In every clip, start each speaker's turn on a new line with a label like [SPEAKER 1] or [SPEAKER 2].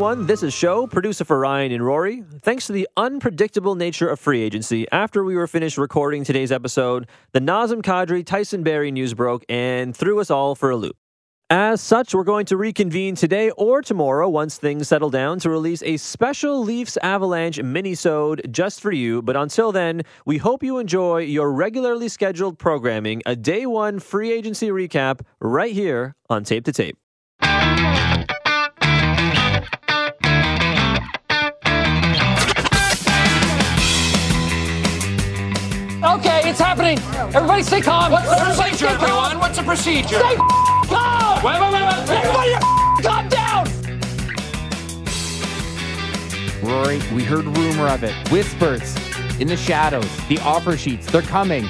[SPEAKER 1] everyone. This is Show, producer for Ryan and Rory. Thanks to the unpredictable nature of free agency, after we were finished recording today's episode, the Nazem Kadri Tyson Barrie news broke and threw us all for a loop. As such, we're going to reconvene today or tomorrow once things settle down to release a special Leafs Avalanche mini-sode just for you. But until then, we hope you enjoy your regularly scheduled programming, a day one free agency recap right here on Tape to Tape.
[SPEAKER 2] Okay. Everybody stay calm.
[SPEAKER 3] What's the
[SPEAKER 2] Everybody
[SPEAKER 3] procedure,
[SPEAKER 2] stay
[SPEAKER 3] everyone? What's the procedure?
[SPEAKER 2] Stay calm.
[SPEAKER 3] Wait, wait, wait, wait.
[SPEAKER 2] Everybody calm down.
[SPEAKER 4] Rory, we heard rumor of it. Whispers in the shadows. The offer sheets, they're coming.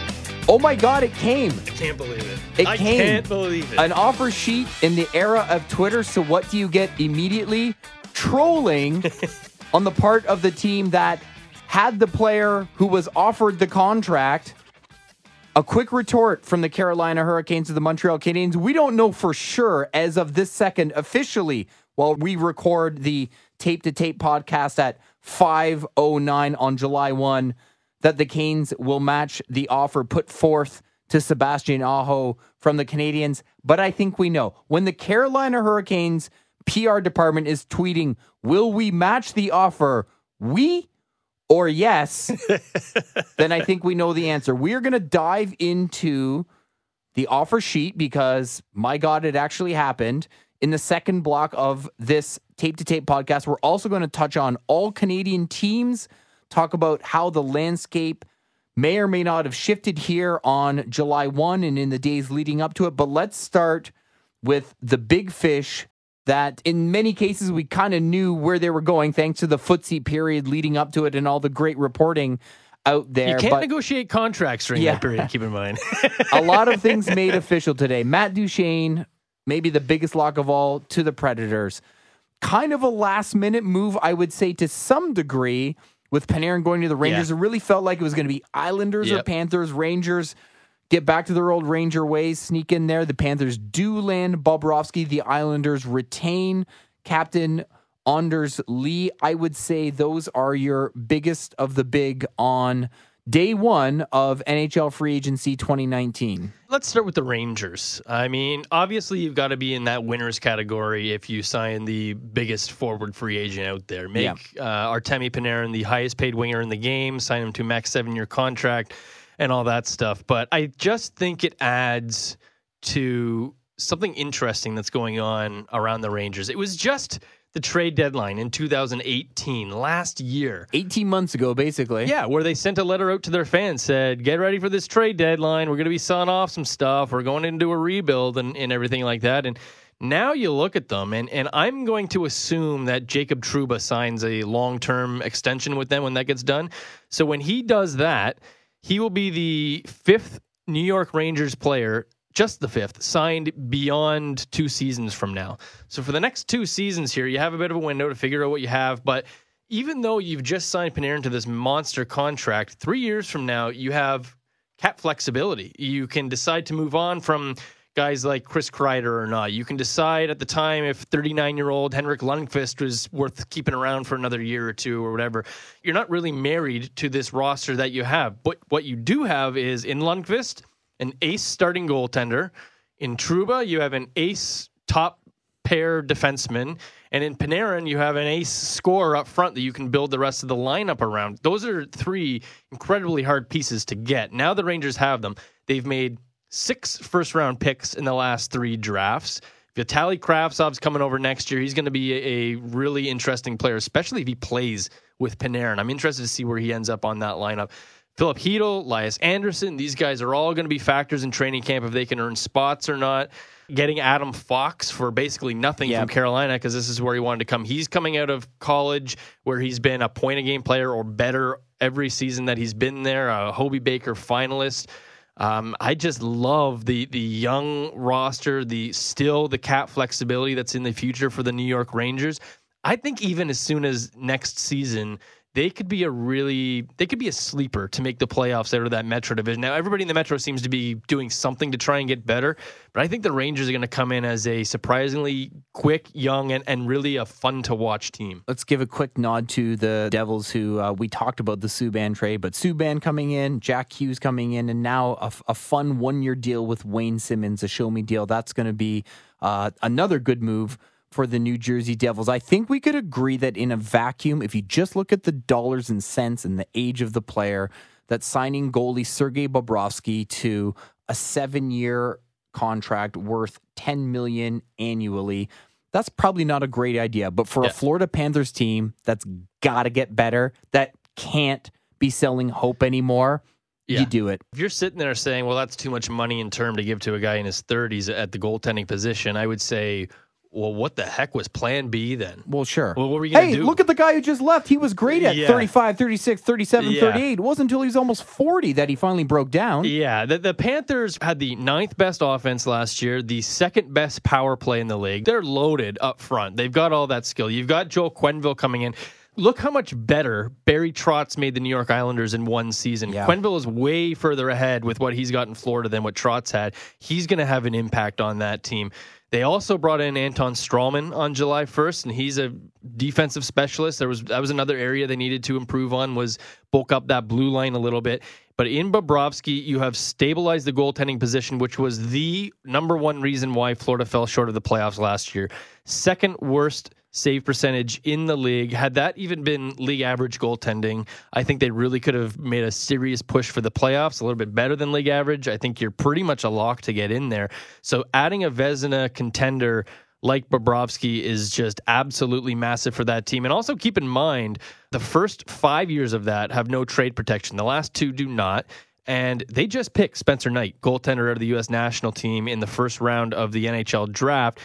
[SPEAKER 4] Oh my God, it came.
[SPEAKER 5] I can't believe it.
[SPEAKER 4] It
[SPEAKER 5] I
[SPEAKER 4] came.
[SPEAKER 5] can't believe it.
[SPEAKER 4] An offer sheet in the era of Twitter. So what do you get immediately? Trolling on the part of the team that had the player who was offered the contract. A quick retort from the Carolina Hurricanes to the Montreal Canadiens. We don't know for sure as of this second officially while we record the tape to tape podcast at 509 on July 1 that the Canes will match the offer put forth to Sebastian Aho from the Canadiens. But I think we know when the Carolina Hurricanes PR department is tweeting, Will we match the offer? We or yes, then I think we know the answer. We are going to dive into the offer sheet because, my God, it actually happened. In the second block of this tape to tape podcast, we're also going to touch on all Canadian teams, talk about how the landscape may or may not have shifted here on July 1 and in the days leading up to it. But let's start with the big fish that in many cases we kind of knew where they were going thanks to the footsie period leading up to it and all the great reporting out there.
[SPEAKER 5] you can't
[SPEAKER 4] But
[SPEAKER 5] negotiate contracts during
[SPEAKER 4] Yeah.
[SPEAKER 5] that period, keep in mind.
[SPEAKER 4] a lot of things made official today. Matt Duchene, maybe the biggest lock of all to the Predators. Kind of a last minute move, I would say, to some degree, with Panarin going to the Rangers.
[SPEAKER 5] Yeah.
[SPEAKER 4] It really felt like it was going to be Islanders or Panthers. Rangers get back to their old Ranger ways, sneak in there. The Panthers do land Bobrovsky. The Islanders retain Captain Anders Lee. I would say those are your biggest of the big on day one of NHL free agency 2019.
[SPEAKER 5] Let's start with the Rangers. I mean, obviously, you've got to be in that winners category if you sign the biggest forward free agent out there. Make uh, Artemi Panarin the highest paid winger in the game, sign him to max seven year contract, and all that stuff. But I just think it adds to something interesting that's going on around the Rangers. It was just the trade deadline in 2018, last year.
[SPEAKER 4] 18 months ago, basically.
[SPEAKER 5] Yeah, where they sent a letter out to their fans, said, "Get ready for this trade deadline. We're going to be selling off some stuff. We're going into a rebuild and, and everything like that." And now you look at them, and and I'm going to assume that Jacob Trouba signs a long term extension with them when that gets done. So when he does that, he will be the fifth New York Rangers player. Just the fifth, signed beyond two seasons from now. So for the next two seasons here, you have a bit of a window to figure out what you have. But even though you've just signed Panarin to this monster contract, three years from now, you have cap flexibility. You can decide to move on from guys like Chris Kreider or not. You can decide at the time if 39 year old Henrik Lundqvist was worth keeping around for another year or two or whatever. You're not really married to this roster that you have. But what you do have is in Lundqvist, an ace starting goaltender. In Trouba, you have an ace top pair defenseman. And in Panarin, you have an ace scorer up front that you can build the rest of the lineup around. Those are three incredibly hard pieces to get. Now the Rangers have them. They've made six first round picks in the last three drafts. Vitaly Kravtsov's coming over next year. He's going to be a, a really interesting player, especially if he plays with Panarin. I'm interested to see where he ends up on that lineup. Philip Hedel, Elias Anderson, these guys are all going to be factors in training camp if they can earn spots or not. Getting Adam Fox for basically nothing
[SPEAKER 4] Yeah.
[SPEAKER 5] from Carolina because this is where he wanted to come. He's coming out of college where he's been a point a game player or better every season that he's been there, a Hobey Baker finalist. Um, I just love the the young roster, the still the cap flexibility that's in the future for the New York Rangers. I think even as soon as next season, they could be a really they could be a sleeper to make the playoffs out of that Metro division. Now everybody in the Metro seems to be doing something to try and get better, but I think the Rangers are going to come in as a surprisingly quick, young, and, and really a fun to watch team.
[SPEAKER 4] Let's give a quick nod to the Devils, who uh, we talked about the Subban trade, but Subban coming in, Jack Hughes coming in, and now a, a fun one year deal with Wayne Simmonds, a show me deal. That's going to be uh, another good move for the New Jersey Devils. I think we could agree that in a vacuum, if you just look at the dollars and cents and the age of the player, that signing goalie Sergei Bobrovsky to a seven year contract worth 10 million annually that's probably not a great idea but for
[SPEAKER 5] Yeah.
[SPEAKER 4] a Florida Panthers team that's got to get better that can't be selling hope anymore
[SPEAKER 5] Yeah.
[SPEAKER 4] you do it
[SPEAKER 5] If you're sitting there saying, "Well, that's too much money in term to give to a guy in his 30s at the goaltending position," I would say, "Well, what the heck was Plan B then?"
[SPEAKER 4] Well, sure.
[SPEAKER 5] Well, what were you gonna
[SPEAKER 4] hey,
[SPEAKER 5] do?
[SPEAKER 4] look at the guy who just left. He was great at
[SPEAKER 5] Yeah.
[SPEAKER 4] 35, 36, 37,
[SPEAKER 5] Yeah.
[SPEAKER 4] 38. It wasn't until he was almost 40 that he finally broke down.
[SPEAKER 5] Yeah, the, the Panthers had the ninth best offense last year, the second best power play in the league. They're loaded up front. They've got all that skill. You've got Joel Quenneville coming in. Look how much better Barry Trotz made the New York Islanders in one season.
[SPEAKER 4] Yeah.
[SPEAKER 5] Quenneville is way further ahead with what he's got in Florida than what Trotz had. He's going to have an impact on that team. They also brought in Anton Stralman on July 1st, and he's a defensive specialist. There was that was another area they needed to improve on was bulk up that blue line a little bit. But in Bobrovsky, you have stabilized the goaltending position, which was the number one reason why Florida fell short of the playoffs last year. Second worst save percentage in the league. Had that even been league average goaltending, I think they really could have made a serious push for the playoffs, a little bit better than league average. I think you're pretty much a lock to get in there. So adding a Vezina contender like Bobrovsky is just absolutely massive for that team. And also keep in mind, the first five years of that have no trade protection. The last two do not. And they just picked Spencer Knight, goaltender out of the U.S. national team, in the first round of the NHL draft.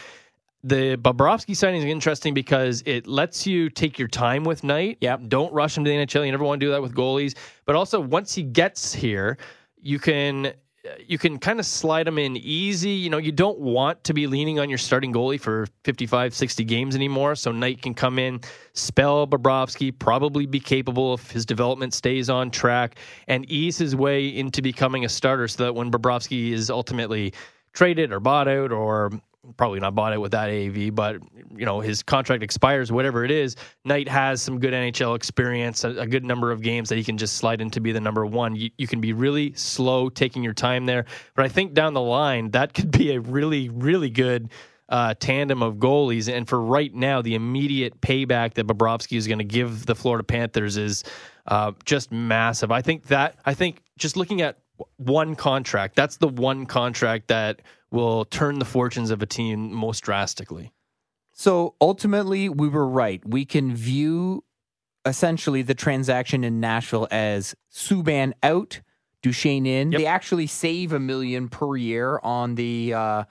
[SPEAKER 5] The Bobrovsky signing is interesting because it lets you take your time with Knight.
[SPEAKER 4] Yep.
[SPEAKER 5] Don't rush him to the NHL. You never want to do that with goalies. But also, once he gets here, you can uh, you can kind of slide him in easy. You know, you don't want to be leaning on your starting goalie for 55, 60 games anymore. So Knight can come in, spell Bobrovsky, probably be capable if his development stays on track, and ease his way into becoming a starter so that when Bobrovsky is ultimately traded or bought out or probably not bought it with that AAV, but you know his contract expires, whatever it is. Knight has some good NHL experience, a, a good number of games that he can just slide into be the number one. You, you can be really slow taking your time there, but I think down the line that could be a really, really good. Uh, tandem of goalies, and for right now, the immediate payback that Bobrovsky is going to give the Florida Panthers is uh, just massive. I think that I think just looking at one contract, that's the one contract that will turn the fortunes of a team most drastically.
[SPEAKER 4] So ultimately, we were right. We can view essentially the transaction in Nashville as Subban out, Duchene in.
[SPEAKER 5] Yep.
[SPEAKER 4] They actually save a million per year on the uh,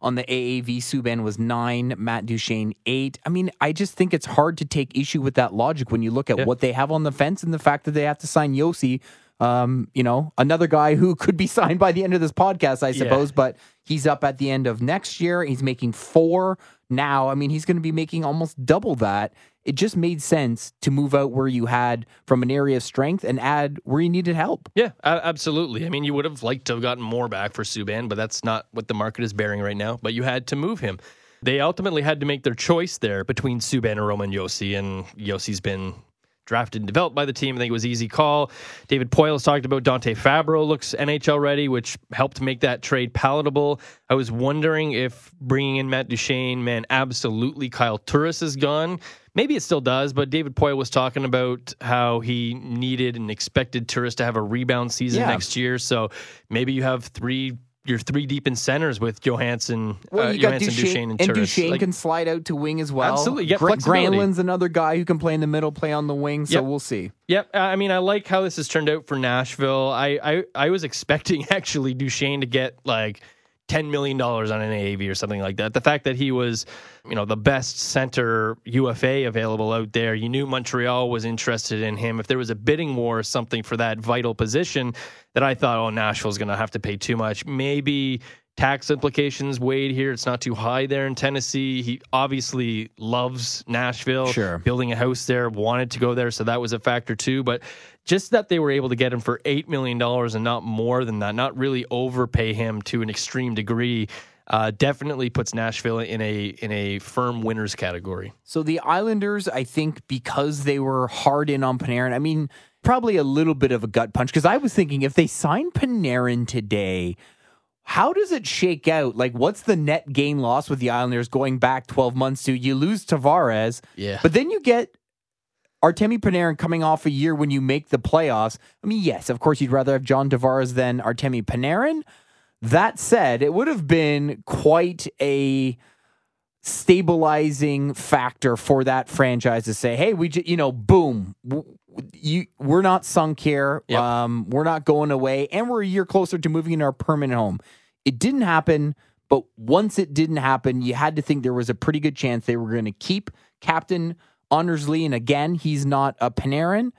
[SPEAKER 4] on the AAV. Subban was nine, Matt Duchene eight. I mean, I just think it's hard to take issue with that logic when you look at
[SPEAKER 5] Yeah.
[SPEAKER 4] what they have on the fence and the fact that they have to sign Josi. Um, you know, another guy who could be signed by the end of this podcast, I
[SPEAKER 5] Yeah.
[SPEAKER 4] suppose, but he's up at the end of next year. He's making four now. I mean, he's going to be making almost double that. It just made sense to move out where you had from an area of strength and add where you needed help.
[SPEAKER 5] Yeah, absolutely. I mean, you would have liked to have gotten more back for Subban, but that's not what the market is bearing right now. But you had to move him. They ultimately had to make their choice there between Subban and Roman Josi, and Josi's been drafted and developed by the team. I think it was easy call. David Poile has talked about Dante Fabro looks NHL ready, which helped make that trade palatable. I was wondering if bringing in Matt Duchene meant absolutely Kyle Turris is gone. Maybe it still does, but David Poile was talking about how he needed and expected Turris to have a rebound season
[SPEAKER 4] Yeah.
[SPEAKER 5] next year. So maybe you have three. You're three deep in centers with Johansen,
[SPEAKER 4] Well,
[SPEAKER 5] uh, Johansen,
[SPEAKER 4] Duchene,
[SPEAKER 5] Duchene, and,
[SPEAKER 4] and. Duchene
[SPEAKER 5] Like,
[SPEAKER 4] can slide out to wing as well.
[SPEAKER 5] Absolutely, yeah,
[SPEAKER 4] Gra-. Granlund's another guy who can play in the middle, play on the wing. So
[SPEAKER 5] Yep.
[SPEAKER 4] we'll see.
[SPEAKER 5] Yep. uh, I mean, I like how this has turned out for Nashville. I I, I was expecting actually Duchene to get like ten million dollars on an AAV or something like that. The fact that he was, you know, the best center UFA available out there, you knew Montreal was interested in him. If there was a bidding war or something for that vital position, that I thought, oh, Nashville's going to have to pay too much. Maybe tax implications weighed here. It's not too high there in Tennessee. He obviously loves Nashville.
[SPEAKER 4] Sure.
[SPEAKER 5] Building a house there, wanted to go there. So that was a factor too. But just that they were able to get him for $8 million and not more than that, not really overpay him to an extreme degree. Uh, definitely puts Nashville in a in a firm winners category.
[SPEAKER 4] So the Islanders, I think, because they were hard in on Panarin, I mean, probably a little bit of a gut punch. Because I was thinking if they sign Panarin today, how does it shake out? Like, what's the net gain loss with the Islanders going back 12 months to you lose Tavares,
[SPEAKER 5] Yeah.
[SPEAKER 4] but then you get Artemi Panarin coming off a year when you make the playoffs. I mean, yes, of course, you'd rather have John Tavares than Artemi Panarin. That said, it would have been quite a stabilizing factor for that franchise to say, "Hey, we just, you know, boom, w- you we're not sunk here.
[SPEAKER 5] Yep.
[SPEAKER 4] Um, we're not going away, and we're a year closer to moving in our permanent home." It didn't happen, but once it didn't happen, you had to think there was a pretty good chance they were going to keep Captain Anders Lee, and again, he's not a Panarin,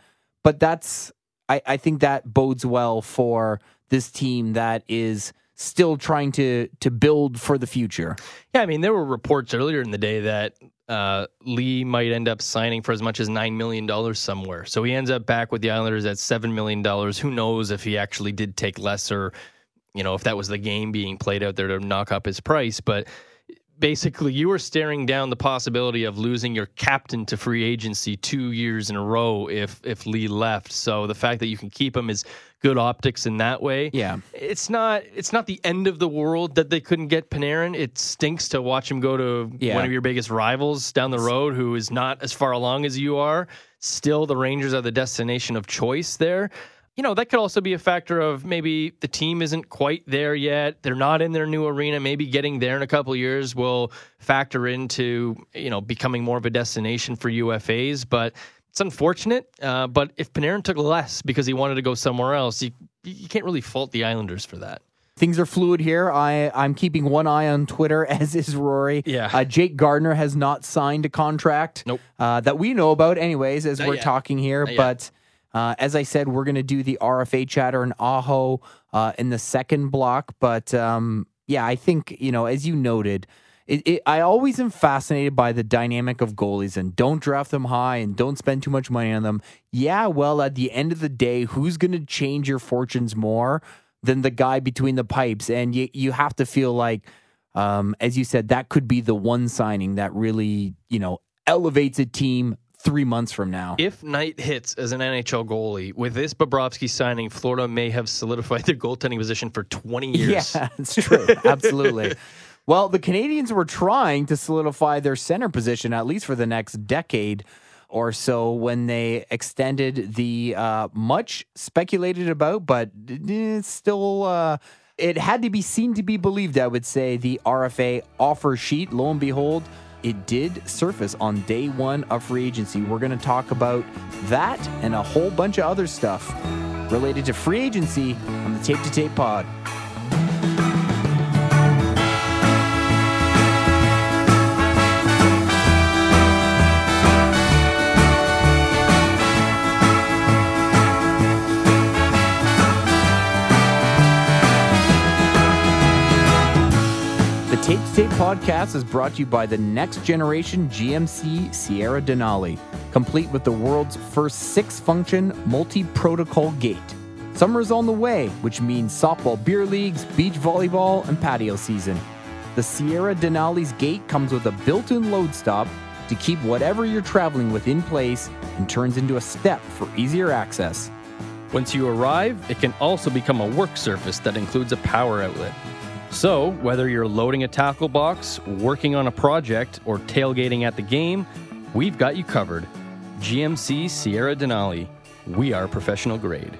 [SPEAKER 4] but that's I, I think that bodes well for this team that is still trying to to build for the future.
[SPEAKER 5] Yeah, I mean, there were reports earlier in the day that uh, Lee might end up signing for as much as $9 million somewhere. So he ends up back with the Islanders at $7 million. Who knows if he actually did take less or, you know, if that was the game being played out there to knock up his price. But basically, you were staring down the possibility of losing your captain to free agency two years in a row if, if Lee left. So the fact that you can keep him is good optics in that way
[SPEAKER 4] Yeah.
[SPEAKER 5] it's not it's not the end of the world that they couldn't get Panarin. It stinks to watch him go to
[SPEAKER 4] Yeah.
[SPEAKER 5] one of your biggest rivals down the road who is not as far along as you are. Still the Rangers are the destination of choice there. You know, that could also be a factor of maybe the team isn't quite there yet. They're not in their new arena. Maybe getting there in a couple of years will factor into, you know, becoming more of a destination for UFAs, but it's unfortunate, uh, but if Panarin took less because he wanted to go somewhere else, you you can't really fault the Islanders for that.
[SPEAKER 4] Things are fluid here. I, I'm keeping one eye on Twitter, as is Rory.
[SPEAKER 5] Yeah.
[SPEAKER 4] Uh, Jake Gardiner has not signed a contract
[SPEAKER 5] Nope.
[SPEAKER 4] uh, that we know about, anyways, as
[SPEAKER 5] Not
[SPEAKER 4] we're
[SPEAKER 5] yet.
[SPEAKER 4] talking here.
[SPEAKER 5] Not.
[SPEAKER 4] But uh, as I said, we're going to do the RFA chatter and Aho uh, in the second block. But um, yeah, I think, you know, as you noted, it, it, I always am fascinated by the dynamic of goalies and don't draft them high and don't spend too much money on them. Yeah, well, at the end of the day, who's going to change your fortunes more than the guy between the pipes? And you, you have to feel like, um, as you said, that could be the one signing that really, you know, elevates a team three months from now.
[SPEAKER 5] If Knight hits as an NHL goalie, with this Bobrovsky signing, Florida may have solidified their goaltending position for 20 years.
[SPEAKER 4] Yeah, it's true. Absolutely. Well, the Canadiens were trying to solidify their center position at least for the next decade or so when they extended the uh, much speculated about, but it's still. Uh, it had to be seen to be believed, I would say, the RFA offer sheet. Lo and behold, it did surface on day one of free agency. We're going to talk about that and a whole bunch of other stuff related to free agency on the Tape to Tape pod. To Tape podcast is brought to you by the next generation GMC Sierra Denali, complete with the world's first six function multi protocol gate. Summer is on the way, which means softball beer leagues, beach volleyball, and patio season. The Sierra Denali's gate comes with a built in load stop to keep whatever you're traveling with in place and turns into a step for easier access.
[SPEAKER 5] Once you arrive, it can also become a work surface that includes a power outlet. So, whether you're loading a tackle box, working on a project, or tailgating at the game, we've got you covered. GMC Sierra Denali. We are professional grade.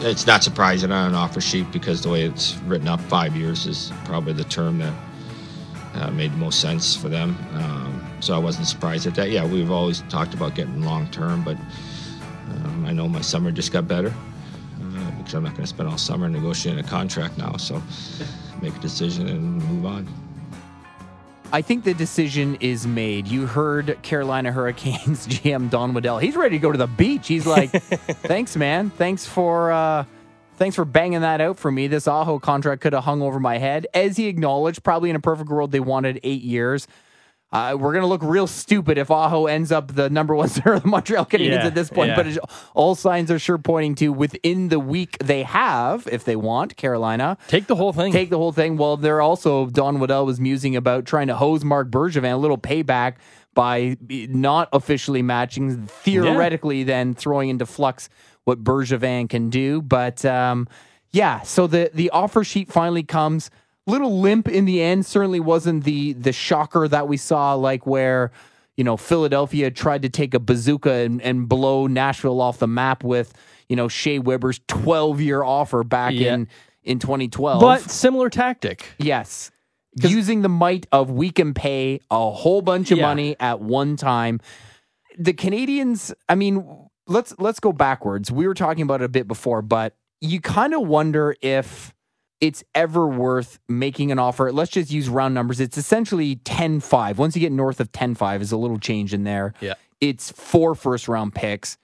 [SPEAKER 3] It's not surprising on an offer sheet because the way it's written up, five years is probably the term that uh, made the most sense for them. Um, so I wasn't surprised at that. Yeah, we've always talked about getting long term, but um, I know my summer just got better because I'm not going to spend all summer negotiating a contract now. So make a decision and move on.
[SPEAKER 4] I think the decision is made. You heard Carolina Hurricanes GM Don Waddell. He's ready to go to the beach. He's like, "Thanks, man. Thanks for uh, thanks for banging that out for me. This Aho contract could have hung over my head." As he acknowledged, probably in a perfect world, they wanted eight years. Uh, we're gonna look real stupid if Aho ends up the number one center of the Montreal Canadiens
[SPEAKER 5] Yeah,
[SPEAKER 4] at this point.
[SPEAKER 5] yeah.
[SPEAKER 4] But it, all signs are sure pointing to within the week they have, if they want, Carolina
[SPEAKER 5] Take the whole thing.
[SPEAKER 4] take the whole thing. Well, they're also Don Waddell was musing about trying to hose Marc Bergevin a little payback by not officially matching, theoretically, then throwing into flux what Bergevin can do. But um, yeah, so the the offer sheet finally comes. Little limp in the end. Certainly wasn't the the shocker that we saw, like where you know Philadelphia tried to take a bazooka and, and blow Nashville off the map with you know Shea Weber's twelve year offer back
[SPEAKER 5] Yeah.
[SPEAKER 4] in in 2012.
[SPEAKER 5] but similar tactic.
[SPEAKER 4] Yes. Using the might of we can pay a whole bunch of
[SPEAKER 5] Yeah.
[SPEAKER 4] money at one time. The Canadiens, I mean, let's let's go backwards. We were talking about it a bit before, but you kind of wonder if it's ever worth making an offer. Let's just use round numbers. It's essentially 10-5. Once you get north of 10-5 is a little change in there.
[SPEAKER 5] Yeah.
[SPEAKER 4] It's four first round picks.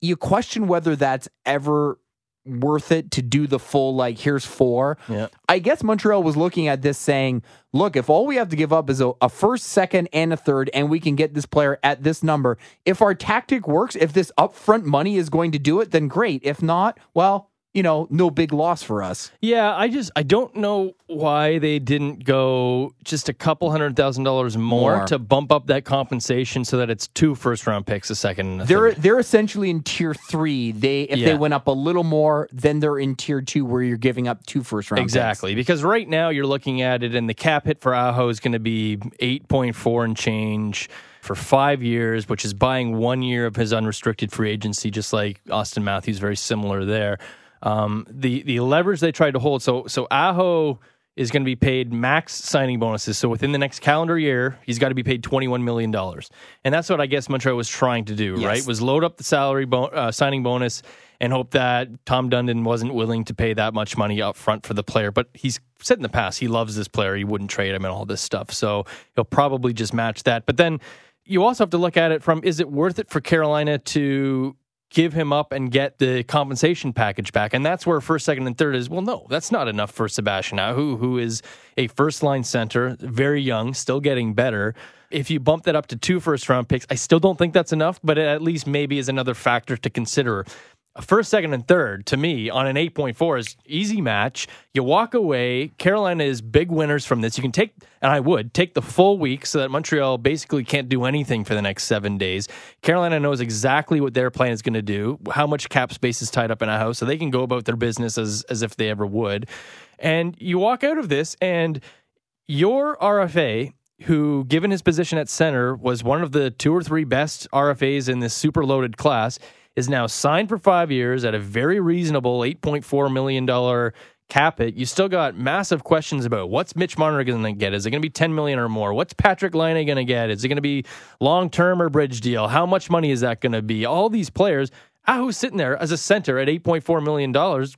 [SPEAKER 4] You question whether that's ever worth it to do the full like here's four.
[SPEAKER 5] Yeah.
[SPEAKER 4] I guess Montreal was looking at this saying, look, if all we have to give up is a, a first, second, and a third, and we can get this player at this number, if our tactic works, if this upfront money is going to do it, then great. If not, well, you know, no big loss for us.
[SPEAKER 5] Yeah, I just I don't know why they didn't go just a couple hundred thousand dollars more,
[SPEAKER 4] More.
[SPEAKER 5] to bump up that compensation so that it's two first round picks, a second and a
[SPEAKER 4] They're
[SPEAKER 5] third.
[SPEAKER 4] they're essentially in tier three. They if they went up a little more, then they're in tier two where you're giving up two first round. picks.
[SPEAKER 5] Exactly, because right now you're looking at it, and the cap hit for Aho is going to be eight point four and change for five years, which is buying one year of his unrestricted free agency, just like Auston Matthews, very similar there. Um, the the leverage they tried to hold, so so Aho is going to be paid max signing bonuses. So within the next calendar year, he's got to be paid twenty one million dollars, and that's what I guess Montreal was trying to do.
[SPEAKER 4] Yes.
[SPEAKER 5] Right, was load up the salary bo- uh, signing bonus and hope that Tom Dundon wasn't willing to pay that much money up front for the player. But he's said in the past he loves this player. He wouldn't trade him and all this stuff. So he'll probably just match that. But then you also have to look at it from is it worth it for Carolina to give him up and get the compensation package back? And that's where first, second, and third is well, no, that's not enough for Sebastian Aho, who is a first line center, very young, still getting better. If you bump that up to two first round picks, I still don't think that's enough, but it at least maybe is another factor to consider. First, second, and third to me on an 8.4 is easy match. You walk away. Carolina is big winners from this. You can take, and I would take the full week so that Montreal basically can't do anything for the next seven days. Carolina knows exactly what their plan is going to do, how much cap space is tied up in a house, so they can go about their business as as if they ever would. And you walk out of this, and your RFA, who, given his position at center, was one of the two or three best RFAs in this super loaded class, is now signed for five years at a very reasonable $8.4 million cap it. You still got massive questions about what's Mitch Marner going to get? Is it going to be 10 million or more? What's Patrik Laine going to get? Is it going to be long term or bridge deal? How much money is that going to be? All these players. Aho's sitting there as a center at $8.4 million.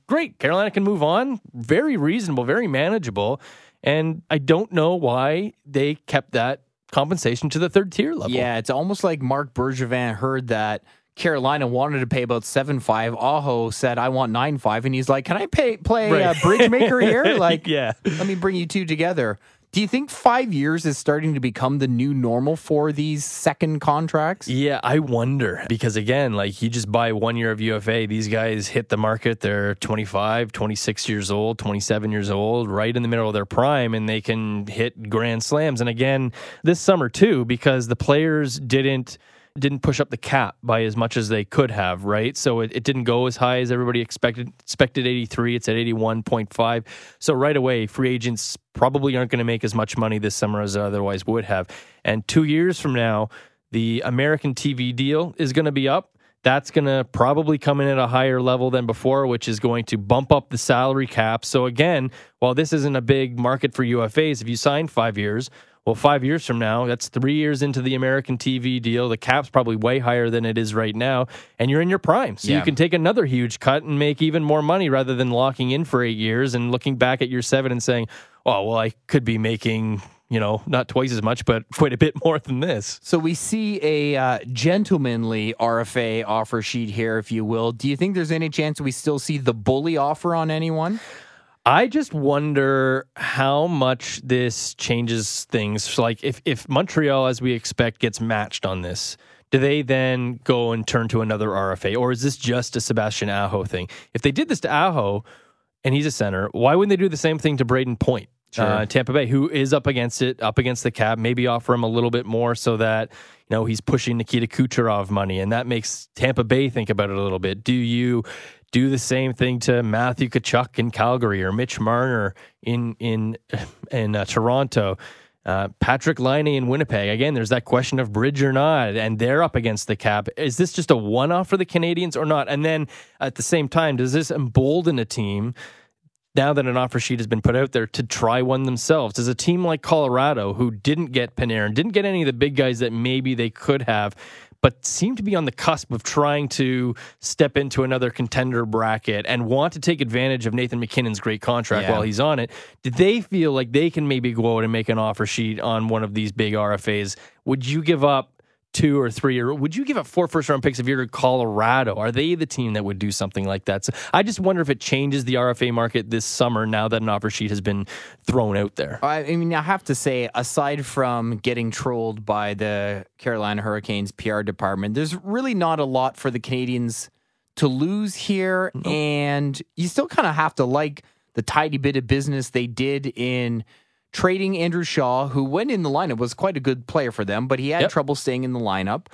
[SPEAKER 5] Great. Carolina can move on. Very reasonable, very manageable. And I don't know why they kept that compensation to the third tier level.
[SPEAKER 4] Yeah, it's almost like Marc Bergevin heard that Carolina wanted to pay about seven five. Aho said, "I want nine five, and he's like, "Can I pay play
[SPEAKER 5] Right.
[SPEAKER 4] uh, bridge maker here? Like,
[SPEAKER 5] Yeah.
[SPEAKER 4] let me bring you two together." Do you think five years is starting to become the new normal for these second contracts?
[SPEAKER 5] Yeah, I wonder because again, like you just buy one year of UFA, these guys hit the market, they're 25, 26 years old, 27 years old, right in the middle of their prime and they can hit grand slams and again this summer too because the players didn't didn't push up the cap by as much as they could have, right? So it, it didn't go as high as everybody expected. Expected 83, it's at 81.5. So right away, free agents probably aren't going to make as much money this summer as otherwise would have. And two years from now, the American TV deal is going to be up. That's going to probably come in at a higher level than before, which is going to bump up the salary cap. So, again, while this isn't a big market for UFAs, if you sign five years, well, five years from now, that's three years into the American TV deal. The cap's probably way higher than it is right now, and you're in your prime. So
[SPEAKER 4] Yeah.
[SPEAKER 5] you can take another huge cut and make even more money rather than locking in for eight years and looking back at year seven and saying, oh, well, I could be making you know, not twice as much, but quite a bit more than this.
[SPEAKER 4] So we see a uh, gentlemanly RFA offer sheet here, if you will. Do you think there's any chance we still see the bully offer on anyone?
[SPEAKER 5] I just wonder how much this changes things. Like if if Montreal, as we expect, gets matched on this, do they then go and turn to another RFA, or is this just a Sebastian Aho thing? If they did this to Aho, and he's a center, why wouldn't they do the same thing to Brayden Point?
[SPEAKER 4] Sure.
[SPEAKER 5] Uh, Tampa Bay, who is up against it, up against the cap, maybe offer him a little bit more so that you know he's pushing Nikita Kucherov money, and that makes Tampa Bay think about it a little bit. Do you do the same thing to Matthew Tkachuk in Calgary or Mitch Marner in in in uh, Toronto? Uh, Patrik Laine in Winnipeg. Again, there's that question of bridge or not, and they're up against the cap. Is this just a one off for the Canadiens or not? And then at the same time, does this embolden a team now that an offer sheet has been put out there to try one themselves? Does a team like Colorado, who didn't get Panarin, didn't get any of the big guys that maybe they could have, but seem to be on the cusp of trying to step into another contender bracket and want to take advantage of Nathan MacKinnon's great contract
[SPEAKER 4] Yeah.
[SPEAKER 5] while he's on it. Did they feel like they can maybe go out and make an offer sheet on one of these big RFAs? Would you give up two or three, or would you give up four first round picks if you're to Colorado? Are they the team that would do something like that? So I just wonder if it changes the RFA market this summer now that an offer sheet has been thrown out there.
[SPEAKER 4] I I mean, I have to say, aside from getting trolled by the Carolina Hurricanes PR department, there's really not a lot for the Canadiens to lose here. And you still kind of have to like the tidy bit of business they did in trading Andrew Shaw, who, went in the lineup, was quite a good player for them, but he had
[SPEAKER 5] Yep.
[SPEAKER 4] trouble staying in the lineup.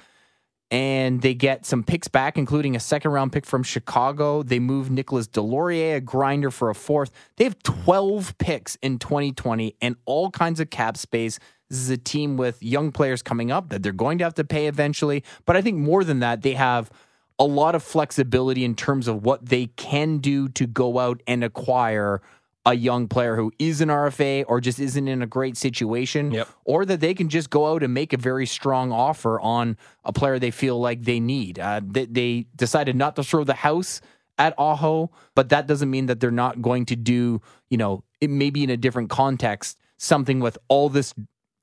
[SPEAKER 4] And they get some picks back, including a second round pick from Chicago. They move Nicolas Deslauriers, a grinder, for a fourth. They have 12 picks in 2020 and all kinds of cap space. This is a team with young players coming up that they're going to have to pay eventually. But I think more than that, they have a lot of flexibility in terms of what they can do to go out and acquire a young player who is an RFA or just isn't in a great situation,
[SPEAKER 5] Yep.
[SPEAKER 4] or that they can just go out and make a very strong offer on a player they feel like they need. Uh, they, they decided not to throw the house at Aho, but that doesn't mean that they're not going to do, you know, it maybe in a different context, something with all this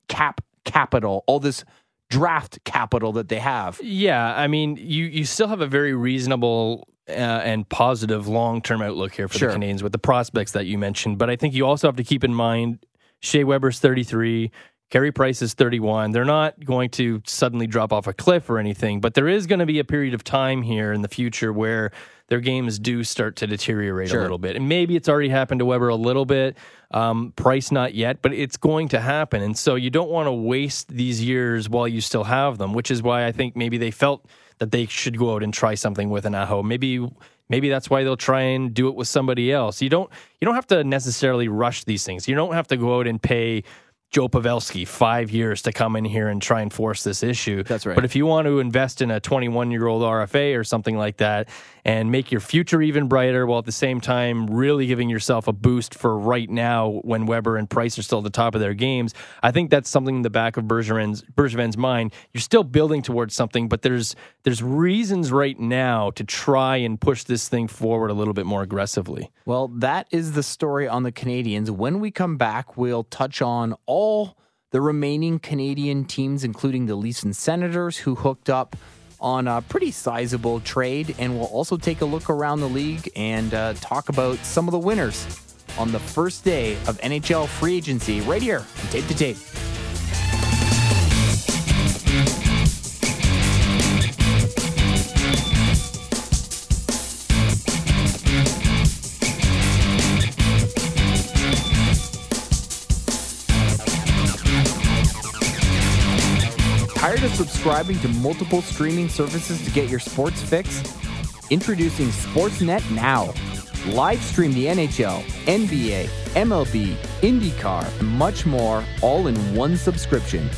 [SPEAKER 4] cap capital, all this draft capital that they have.
[SPEAKER 5] Yeah, I mean, you you still have a very reasonable uh, and positive long term outlook here for
[SPEAKER 4] Sure.
[SPEAKER 5] the Canadiens with the prospects that you mentioned. But I think you also have to keep in mind Shea Weber's thirty three. Carey Price is 31. They're not going to suddenly drop off a cliff or anything, but there is going to be a period of time here in the future where their games do start to deteriorate
[SPEAKER 4] Sure.
[SPEAKER 5] a little bit. And maybe it's already happened to Weber a little bit. Um, Price not yet, but it's going to happen. And so you don't want to waste these years while you still have them, which is why I think maybe they felt that they should go out and try something with an Aho. Maybe maybe that's why they'll try and do it with somebody else. You don't you don't have to necessarily rush these things. You don't have to go out and pay Joe Pavelski five years to come in here and try and force this issue.
[SPEAKER 4] That's right.
[SPEAKER 5] But if you want to invest in a 21 year old RFA or something like that and make your future even brighter while at the same time really giving yourself a boost for right now when Weber and Price are still at the top of their games, I think that's something in the back of Bergevin's, Bergevin's mind. You're still building towards something, but there's there's reasons right now to try and push this thing forward a little bit more aggressively.
[SPEAKER 4] Well, that is the story on the Canadiens. When we come back, we'll touch on all the remaining Canadian teams, including the Leafs and Senators, who hooked up on a pretty sizable trade. And we'll also take a look around the league and uh, talk about some of the winners on the first day of NHL free agency right here on Tape to Tape. Subscribing to multiple streaming services to get your sports fix? Introducing Sportsnet Now. Live stream the NHL, NBA, MLB, IndyCar, and much more all in one subscription.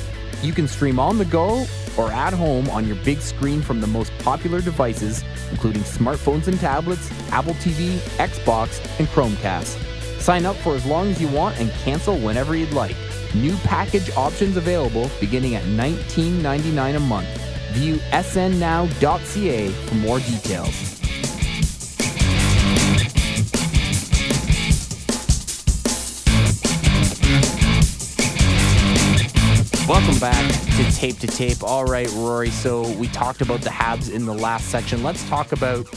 [SPEAKER 4] You can stream on the go or at home on your big screen from the most popular devices, including smartphones and tablets, Apple TV, Xbox, and Chromecast. Sign up for as long as you want and cancel whenever you'd like. New package options available beginning at $19.99 a month. View snnow.ca for more details. Welcome back to Tape to Tape. All right, Rory. So we talked about the Habs in the last section. Let's talk about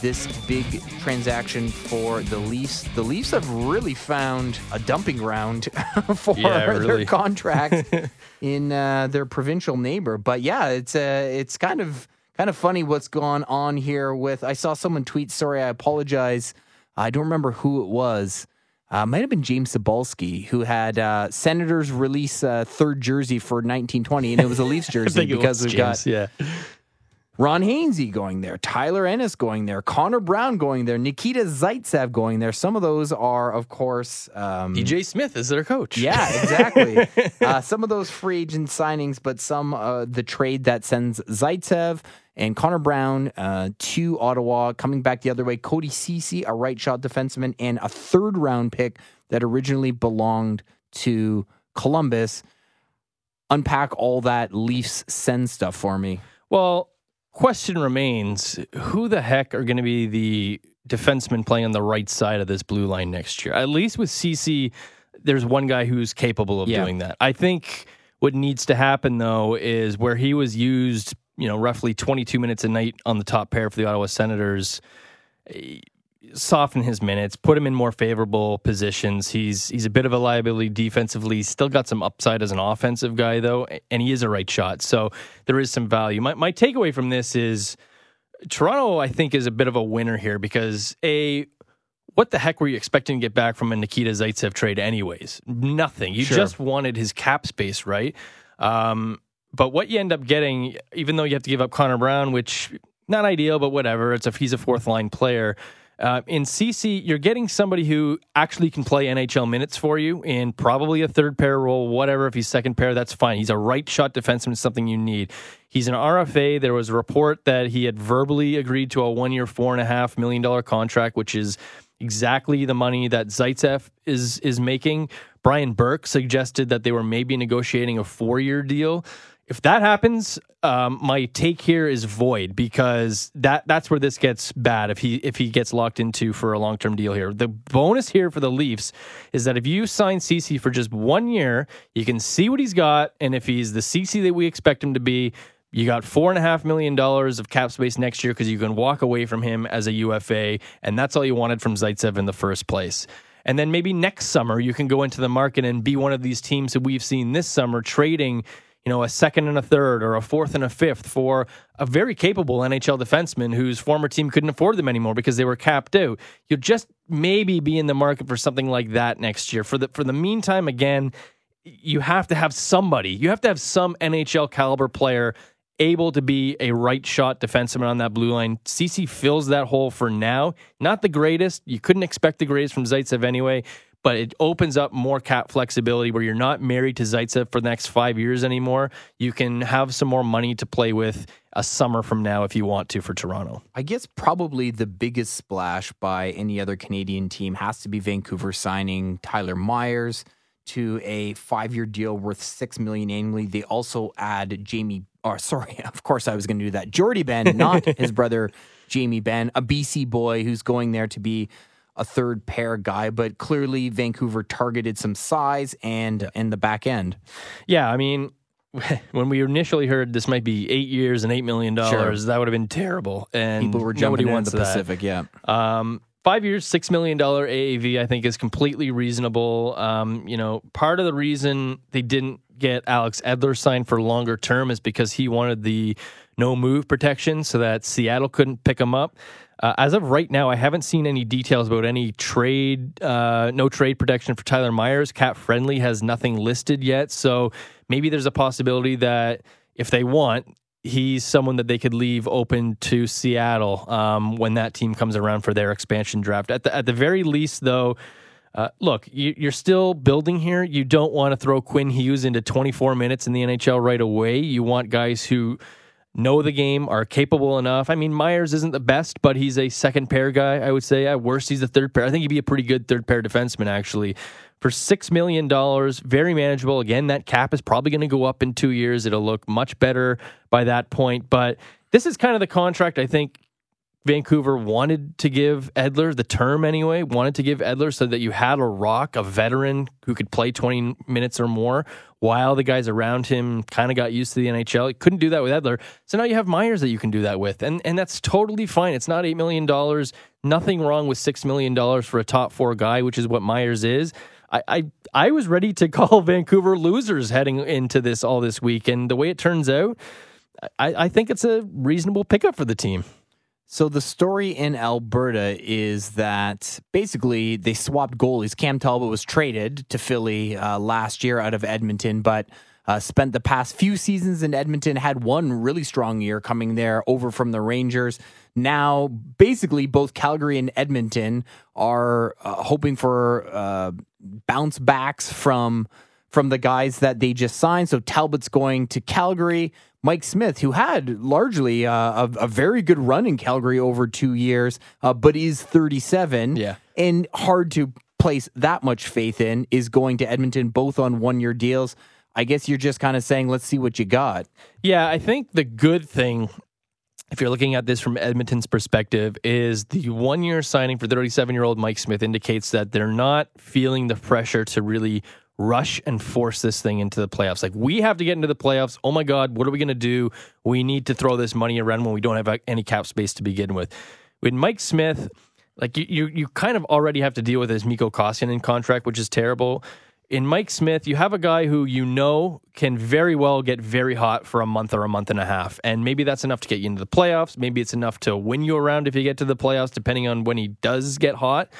[SPEAKER 4] this big transaction for the Leafs. The Leafs have really found a dumping ground for
[SPEAKER 5] Yeah,
[SPEAKER 4] their
[SPEAKER 5] really.
[SPEAKER 4] contract in uh, their provincial neighbor. But yeah, it's uh, it's kind of kind of funny what's gone on here. With I saw someone tweet. Sorry, I apologize. I don't remember who it was. Uh, might have been James Sabalski who had uh, Senators release a third jersey for 1920, and it was a Leafs jersey because we've got
[SPEAKER 5] yeah.
[SPEAKER 4] Ron Hainsey going there, Tyler Ennis going there, Connor Brown going there, Nikita Zaitsev going there. Some of those are, of course, um,
[SPEAKER 5] DJ Smith is their coach.
[SPEAKER 4] yeah, exactly. uh, some of those free agent signings, but some uh, the trade that sends Zaitsev and Connor Brown uh, to Ottawa, coming back the other way. Cody Ceci, a right shot defenseman, and a third round pick that originally belonged to Columbus. Unpack all that Leafs send stuff for me.
[SPEAKER 5] Well, question remains: Who the heck are going to be the defensemen playing on the right side of this blue line next year? At least with Ceci, there's one guy who's capable of
[SPEAKER 4] Yeah.
[SPEAKER 5] doing that. I think what needs to happen though is where he was used, you know, roughly 22 minutes a night on the top pair for the Ottawa Senators. Soften his minutes, put him in more favorable positions. He's he's a bit of a liability defensively. He's still got some upside as an offensive guy though, and he is a right shot. So there is some value. My my takeaway from this is Toronto, I think, is a bit of a winner here because a what the heck were you expecting to get back from a Nikita Zaitsev trade, anyways? Nothing. You
[SPEAKER 4] Sure.
[SPEAKER 5] just wanted his cap space, right? Um, but what you end up getting, even though you have to give up Connor Brown, which not ideal, but whatever. It's a he's a fourth line player. Uh, in Ceci, you're getting somebody who actually can play NHL minutes for you in probably a third pair role, whatever. If he's second pair, that's fine. He's a right shot defenseman, something you need. He's an RFA. There was a report that he had verbally agreed to a one year, four and a half million dollar contract, which is exactly the money that Zaitsev is is making. Brian Burke suggested that they were maybe negotiating a four year deal. If that happens, um, my take here is void because that that's where this gets bad. If he if he gets locked into for a long term deal here, the bonus here for the Leafs is that if you sign Ceci for just one year, you can see what he's got, and if he's the Ceci that we expect him to be, you got four and a half million dollars of cap space next year because you can walk away from him as a UFA, and that's all you wanted from Zaitsev in the first place. And then maybe next summer you can go into the market and be one of these teams that we've seen this summer trading, you know, a second and a third or a fourth and a fifth for a very capable NHL defenseman whose former team couldn't afford them anymore because they were capped out. You'll just maybe be in the market for something like that next year. For the for the meantime, again, you have to have somebody. You have to have some NHL caliber player able to be a right shot defenseman on that blue line. Ceci fills that hole for now. Not the greatest. You couldn't expect the greatest from Zaitsev anyway, but it opens up more cap flexibility where you're not married to Zaitsev for the next five years anymore. You can have some more money to play with a summer from now if you want to for Toronto.
[SPEAKER 4] I guess probably the biggest splash by any other Canadian team has to be Vancouver signing Tyler Myers to a five-year deal worth six million annually. They also add Jamie. Or sorry, of course I was going to do that. Jordie Benn, not his brother Jamie Benn, a BC boy who's going there to be a third pair guy. But clearly Vancouver targeted some size and and the back end.
[SPEAKER 5] Yeah, I mean, when we initially heard this might be eight years and eight million dollars, that would have been terrible. And
[SPEAKER 4] People were
[SPEAKER 5] nobody
[SPEAKER 4] jumping in
[SPEAKER 5] wants
[SPEAKER 4] the
[SPEAKER 5] that.
[SPEAKER 4] Pacific. Yeah.
[SPEAKER 5] Um, five years, six million dollar AAV, I think is completely reasonable. Um, you know, part of the reason they didn't get Alex Edler signed for longer term is because he wanted the no move protection so that Seattle couldn't pick him up. Uh, as of right now, I haven't seen any details about any trade, uh, no trade protection for Tyler Myers. Cap Friendly has nothing listed yet, so maybe there's a possibility that if they want, he's someone that they could leave open to Seattle um, when that team comes around for their expansion draft. At the at the very least, though. Uh, look, you, you're still building here. You don't want to throw Quinn Hughes into 24 minutes in the NHL right away. You want guys who know the game, are capable enough. I mean, Myers isn't the best, but he's a second pair guy, I would say. At worst, he's a third pair. I think he'd be a pretty good third pair defenseman, actually. For $6 million, very manageable. Again, that cap is probably going to go up in two years. It'll look much better by that point. But this is kind of the contract I think Vancouver wanted to give Edler the term anyway, wanted to give Edler so that you had a rock, a veteran who could play 20 minutes or more while the guys around him kind of got used to the NHL. You couldn't do that with Edler. So now you have Myers that you can do that with. And and that's totally fine. It's not $8 million. Nothing wrong with $6 million for a top four guy, which is what Myers is. I, I I was ready to call Vancouver losers heading into this all this week. And the way it turns out, I, I think it's a reasonable pickup for the team.
[SPEAKER 4] So the story in Alberta is that basically they swapped goalies. Cam Talbot was traded to Philly uh, last year out of Edmonton, but uh, spent the past few seasons in Edmonton. Had one really strong year coming there over from the Rangers. Now, basically, both Calgary and Edmonton are uh, hoping for uh, bounce backs from from the guys that they just signed. So Talbot's going to Calgary. Mike Smith, who had largely uh, a, a, very good run in Calgary over two years, uh, but is 37
[SPEAKER 5] yeah.
[SPEAKER 4] and hard to place that much faith in, is going to Edmonton both on one year deals. I guess you're just kind of saying, let's see what you got.
[SPEAKER 5] Yeah, I think the good thing, if you're looking at this from Edmonton's perspective, is the one year signing for 37 year old Mike Smith indicates that they're not feeling the pressure to really rush and force this thing into the playoffs. Like we have to get into the playoffs. Oh my God, what are we going to do? We need to throw this money around when we don't have uh, any cap space to begin with. With Mike Smith, like you, you, you kind of already have to deal with his Mikko Koskinen contract, which is terrible. In Mike Smith, you have a guy who you know can very well get very hot for a month or a month and a half. And maybe that's enough to get you into the playoffs. Maybe it's enough to win you around if you get to the playoffs, depending on when he does get hot.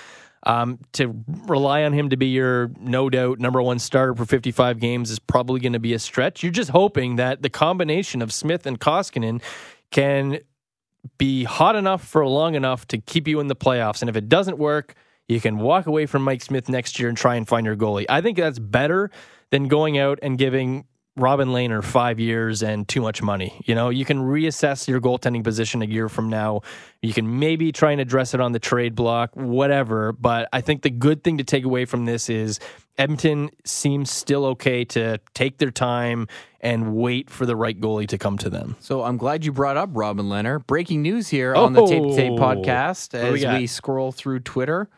[SPEAKER 5] Um, to rely on him to be your no doubt number one starter for 55 games is probably going to be a stretch. You're just hoping that the combination of Smith and Koskinen can be hot enough for long enough to keep you in the playoffs. And if it doesn't work, you can walk away from Mike Smith next year and try and find your goalie. I think that's better than going out and giving Robin Lehner five years and too much money. You know, you can reassess your goaltending position a year from now. You can maybe try and address it on the trade block, whatever. But I think the good thing to take away from this is Edmonton seems still okay to take their time and wait for the right goalie to come to them.
[SPEAKER 4] So I'm glad you brought up Robin Lehner. Breaking news here on the Tape to Tape
[SPEAKER 5] Oh.
[SPEAKER 4] podcast
[SPEAKER 5] What do we
[SPEAKER 4] as we scroll through Twitter.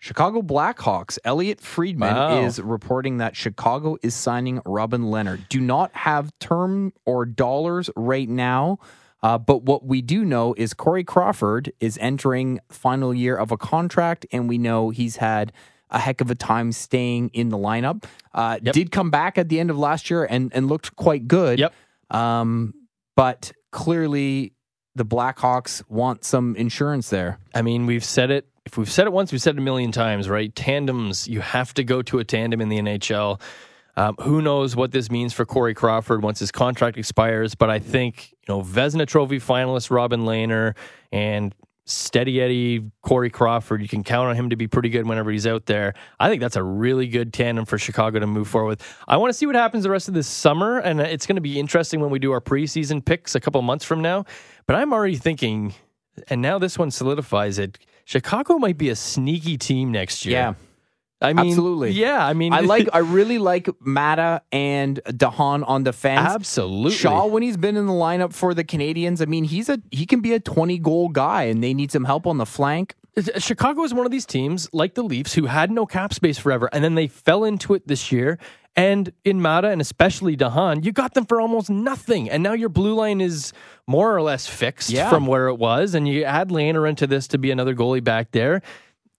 [SPEAKER 4] Chicago Blackhawks, Elliot Friedman
[SPEAKER 5] Wow.
[SPEAKER 4] is reporting that Chicago is signing Robin Lehner. Do not have term or dollars right now, uh, but what we do know is Corey Crawford is entering final year of a contract, and we know he's had a heck of a time staying in the lineup. Uh,
[SPEAKER 5] Yep.
[SPEAKER 4] Did come back at the end of last year and, and looked quite good.
[SPEAKER 5] Yep.
[SPEAKER 4] Um, but clearly, the Blackhawks want some insurance there.
[SPEAKER 5] I mean, we've said it. If we've said it once, we've said it a million times, right? Tandems, you have to go to a tandem in the NHL. Um, who knows what this means for Corey Crawford once his contract expires? But I think you know Vezina Trophy finalist Robin Lehner and steady Eddie Corey Crawford. You can count on him to be pretty good whenever he's out there. I think that's a really good tandem for Chicago to move forward with. I want to see what happens the rest of this summer, and it's going to be interesting when we do our preseason picks a couple months from now. But I'm already thinking, and now this one solidifies it. Chicago might be a sneaky team next year.
[SPEAKER 4] Yeah.
[SPEAKER 5] I mean,
[SPEAKER 4] Absolutely.
[SPEAKER 5] Yeah, I mean,
[SPEAKER 4] I like. I really like Maatta and de Haan on defense.
[SPEAKER 5] absolutely.
[SPEAKER 4] Shaw, when he's been in the lineup for the Canadiens, I mean, he's a he can be a twenty goal guy, and they need some help on the flank.
[SPEAKER 5] Uh, Chicago is one of these teams, like the Leafs, who had no cap space forever, and then they fell into it this year. And in Maatta and especially de Haan, you got them for almost nothing, and now your blue line is more or less fixed
[SPEAKER 4] Yeah.
[SPEAKER 5] from where it was. And you add Lehner into this to be another goalie back there.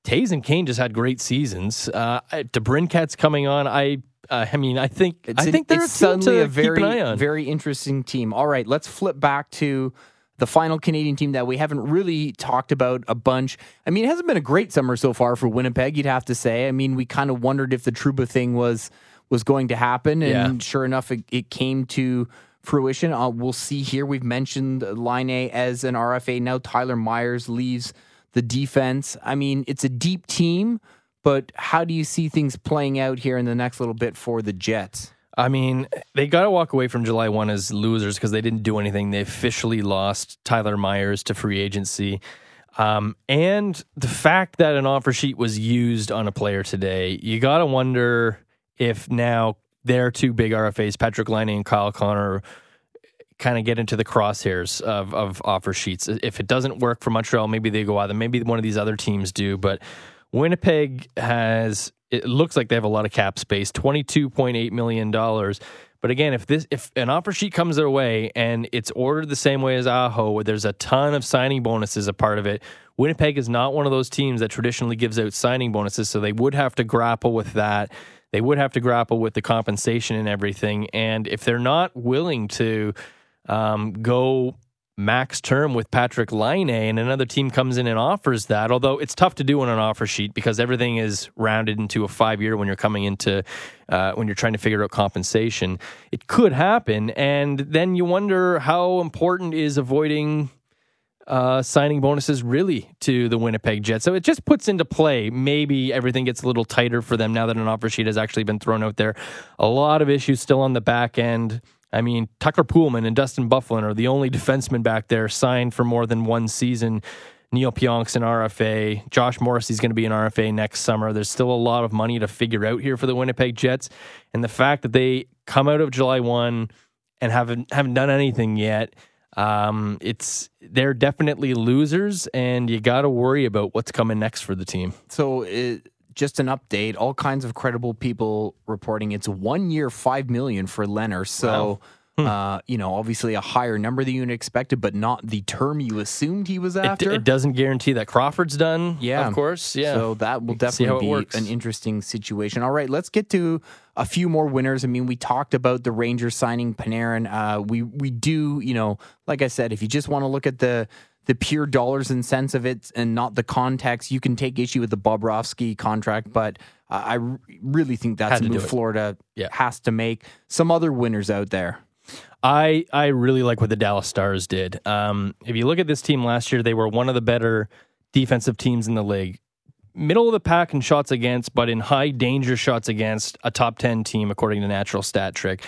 [SPEAKER 5] Toews and Kane just had great seasons. Uh, DeBrincat's coming on. I, uh, I mean, I think
[SPEAKER 4] It's
[SPEAKER 5] I
[SPEAKER 4] an-
[SPEAKER 5] think they're
[SPEAKER 4] it's
[SPEAKER 5] a team
[SPEAKER 4] suddenly a very
[SPEAKER 5] keep an eye on.
[SPEAKER 4] very interesting team. All right, let's flip back to the final Canadian team that we haven't really talked about a bunch. I mean, it hasn't been a great summer so far for Winnipeg. You'd have to say. I mean, we kind of wondered if the Trouba thing was was going to happen, and
[SPEAKER 5] Yeah.
[SPEAKER 4] sure enough, it, it came to fruition. Uh, we'll see here. We've mentioned Laine as an RFA. Now Tyler Myers leaves the defense. I mean, it's a deep team, but how do you see things playing out here in the next little bit for the Jets?
[SPEAKER 5] I mean, they got to walk away from July 1 as losers because they didn't do anything. They officially lost Tyler Myers to free agency. Um, and the fact that an offer sheet was used on a player today, you got to wonder if now their two big RFAs, Patrik Laine and Kyle Connor, kind of get into the crosshairs of, of offer sheets. If it doesn't work for Montreal, maybe they go out. Maybe one of these other teams do. But Winnipeg has, it looks like they have a lot of cap space $22.8 million. But again, if this if an offer sheet comes their way and it's ordered the same way as Aho, where there's a ton of signing bonuses a part of it, Winnipeg is not one of those teams that traditionally gives out signing bonuses, so they would have to grapple with that. They would have to grapple with the compensation and everything. And if they're not willing to um, go max term with Patrik Laine and another team comes in and offers that, although it's tough to do on an offer sheet because everything is rounded into a five year when you're coming into uh, when you're trying to figure out compensation. It could happen, and then you wonder how important is avoiding uh, signing bonuses really to the Winnipeg Jets. So it just puts into play maybe everything gets a little tighter for them now that an offer sheet has actually been thrown out there. A lot of issues still on the back end. I mean, Tucker Poolman and Dustin Byfuglien are the only defensemen back there signed for more than one season. Neal Pionk's an RFA. Josh Morrissey's going to be an RFA next summer. There's still a lot of money to figure out here for the Winnipeg Jets. And the fact that they come out of July 1 and haven't haven't done anything yet, um, it's they're definitely losers, and you got to worry about what's coming next for the team.
[SPEAKER 4] So it, just an update. All kinds of credible people reporting it's one year, five million for Lehner. So.
[SPEAKER 5] Hmm.
[SPEAKER 4] Uh, you know, obviously a higher number than you expected, but not the term you assumed he was after.
[SPEAKER 5] it doesn't guarantee that Crawford's done.
[SPEAKER 4] Yeah.
[SPEAKER 5] of course. Yeah.
[SPEAKER 4] So that will
[SPEAKER 5] You can see how
[SPEAKER 4] definitely be
[SPEAKER 5] works.
[SPEAKER 4] an interesting situation. All right, let's get to a few more winners. I mean, we talked about the Rangers signing Panarin. Uh, we we do, you know, like I said, if you just want to look at the the pure dollars and cents of it and not the context, you can take issue with the Bobrovsky contract. But uh, I r- really think that's a move. Florida
[SPEAKER 5] Yeah.
[SPEAKER 4] has to make. Some other winners out there.
[SPEAKER 5] I I really like what the Dallas Stars did. Um, if you look at this team last year, they were one of the better defensive teams in the league. Middle of the pack in shots against, but in high danger shots against a top 10 team, according to Natural Stat Trick.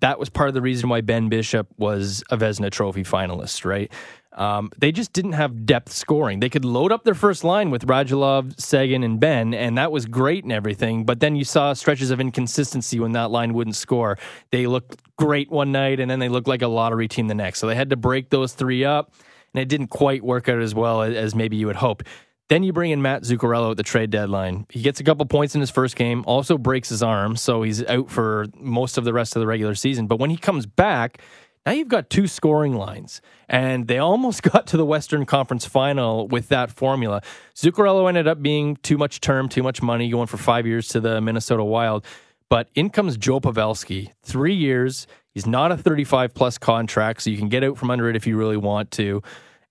[SPEAKER 5] That was part of the reason why Ben Bishop was a Vezina Trophy finalist, right? Um, they just didn't have depth scoring. They could load up their first line with Radulov, Seguin, and Benn, and that was great and everything. But then you saw stretches of inconsistency when that line wouldn't score. They looked great one night, and then they looked like a lottery team the next. So they had to break those three up, and it didn't quite work out as well as maybe you would hope. Then you bring in Matt Zuccarello at the trade deadline. He gets a couple points in his first game, also breaks his arm, so he's out for most of the rest of the regular season. But when he comes back, now you've got two scoring lines, and they almost got to the Western Conference final with that formula. Zuccarello ended up being too much term, too much money, going for five years to the Minnesota Wild. But in comes Joe Pavelski, three years. He's not a 35 plus contract, so you can get out from under it if you really want to.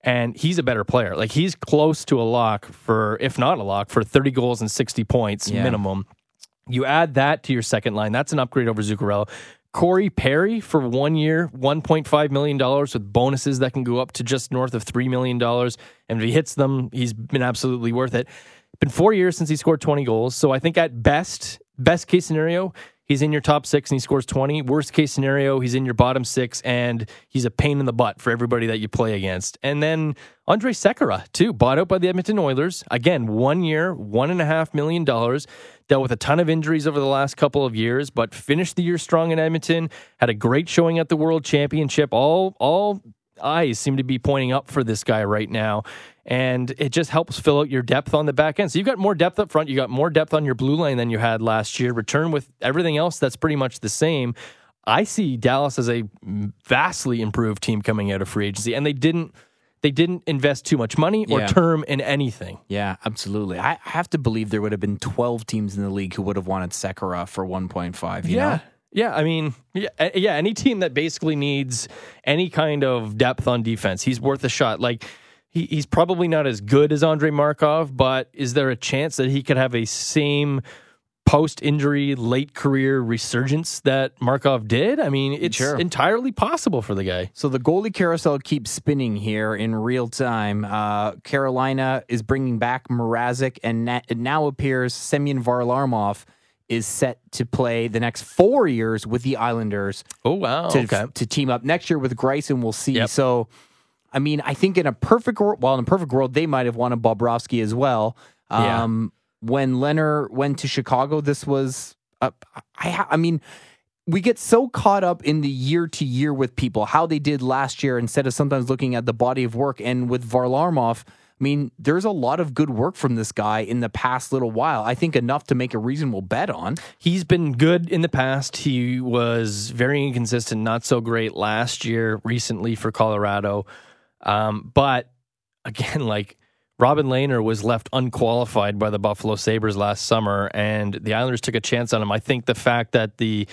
[SPEAKER 5] And he's a better player. Like he's close to a lock for, if not a lock, for 30 goals and 60 points
[SPEAKER 4] Yeah.
[SPEAKER 5] minimum. You add that to your second line. That's an upgrade over Zuccarello. Corey Perry for one year, $1.5 million with bonuses that can go up to just north of $3 million. And if he hits them, he's been absolutely worth it. Been four years since he scored 20 goals. So I think at best, best case scenario, he's in your top six and he scores 20. Worst case scenario, he's in your bottom six and he's a pain in the butt for everybody that you play against. And then Andre Sekera, too, bought out by the Edmonton Oilers. Again, one year, one and a half million dollars. Dealt with a ton of injuries over the last couple of years, but finished the year strong in Edmonton. Had a great showing at the World Championship. All all eyes seem to be pointing up for this guy right now. And it just helps fill out your depth on the back end. So you've got more depth up front. You got more depth on your blue line than you had last year. Return with everything else that's pretty much the same. I see Dallas as a vastly improved team coming out of free agency, and they didn't they didn't invest too much money or
[SPEAKER 4] Yeah.
[SPEAKER 5] term in anything.
[SPEAKER 4] Yeah, absolutely. I have to believe there would have been 12 teams in the league who would have wanted Sekera for 1.5.
[SPEAKER 5] Yeah.
[SPEAKER 4] know?
[SPEAKER 5] Yeah, I mean, yeah, yeah. Any team that basically needs any kind of depth on defense, he's worth a shot. Like he, he's probably not as good as Andrei Markov, but is there a chance that he could have a same post-injury, late career resurgence that Markov did? I mean, it's
[SPEAKER 4] Sure.
[SPEAKER 5] entirely possible for the guy.
[SPEAKER 4] So the goalie carousel keeps spinning here in real time. Uh, Carolina is bringing back Mrazek, and na- it now appears Semyon Varlamov is set to play the next four years with the Islanders
[SPEAKER 5] Oh wow!
[SPEAKER 4] to,
[SPEAKER 5] okay.
[SPEAKER 4] to team up next year with Gryson. We'll see.
[SPEAKER 5] Yep.
[SPEAKER 4] So, I mean, I think in a perfect world, well, in a perfect world, they might have wanted Bobrovsky as well.
[SPEAKER 5] Yeah.
[SPEAKER 4] Um, When Lehner went to Chicago, this was, uh, I, I mean, we get so caught up in the year to year with people, how they did last year, instead of sometimes looking at the body of work. And with Varlamov, I mean, there's a lot of good work from this guy in the past little while. I think enough to make a reasonable bet on.
[SPEAKER 5] He's been good in the past. He was very inconsistent, not so great last year, recently for Colorado. Um, but again, like Robin Lehner was left unqualified by the Buffalo Sabres last summer, and the Islanders took a chance on him. I think the fact that the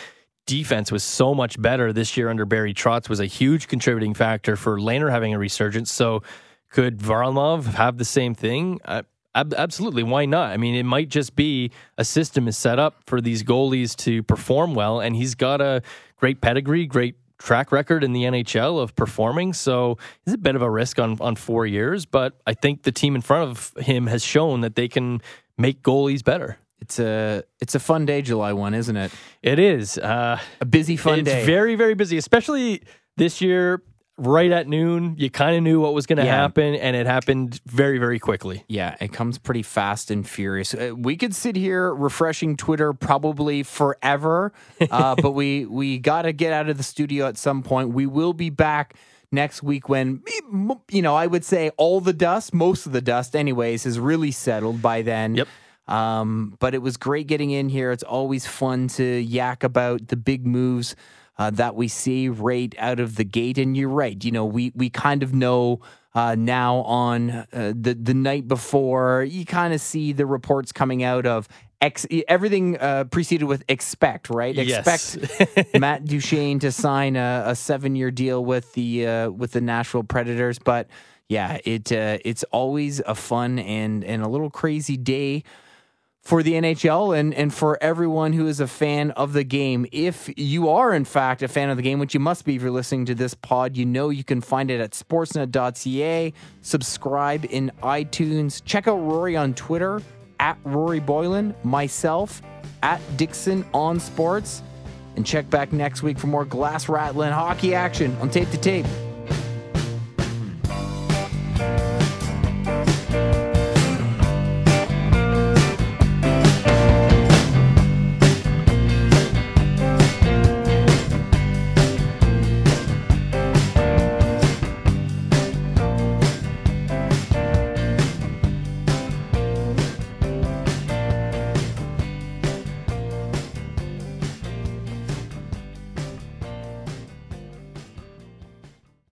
[SPEAKER 5] defense was so much better this year under Barry Trotz was a huge contributing factor for Lehner having a resurgence. So could Varlamov have the same thing? Uh, ab- absolutely. Why not? I mean, it might just be a system is set up for these goalies to perform well, and he's got a great pedigree, great track record in the NHL of performing. So it's a bit of a risk on on four years, but I think the team in front of him has shown that they can make goalies better.
[SPEAKER 4] It's a it's a fun day, July one, isn't it?
[SPEAKER 5] It is uh,
[SPEAKER 4] A busy fun
[SPEAKER 5] it's
[SPEAKER 4] day.
[SPEAKER 5] very very busy, especially this year. Right at noon, you kind of knew what was going to
[SPEAKER 4] Yeah.
[SPEAKER 5] happen, and it happened very very quickly.
[SPEAKER 4] Yeah, it comes pretty fast and furious. Uh, we could sit here refreshing Twitter probably forever, uh, but we we got to get out of the studio at some point. We will be back next week when you know I would say all the dust, most of the dust, anyways, is really settled by then.
[SPEAKER 5] Yep.
[SPEAKER 4] Um, but it was great getting in here. It's always fun to yak about the big moves uh, that we see right out of the gate. And you're right. You know, we we kind of know uh, now on uh, the the night before. You kind of see the reports coming out of. Ex- everything uh, preceded with expect, right?
[SPEAKER 5] Yes.
[SPEAKER 4] Expect Matt Duchene to sign a, a seven year deal with the uh, with the Nashville Predators, but yeah, it uh, it's always a fun and and a little crazy day for the NHL and, and for everyone who is a fan of the game. If you are, in fact, a fan of the game, which you must be if you're listening to this pod, you know you can find it at sportsnet.ca. Subscribe in iTunes. Check out Rory on Twitter at Rory Boylen, myself at Dixon on Sports. And check back next week for more glass rattling hockey action on tape to tape.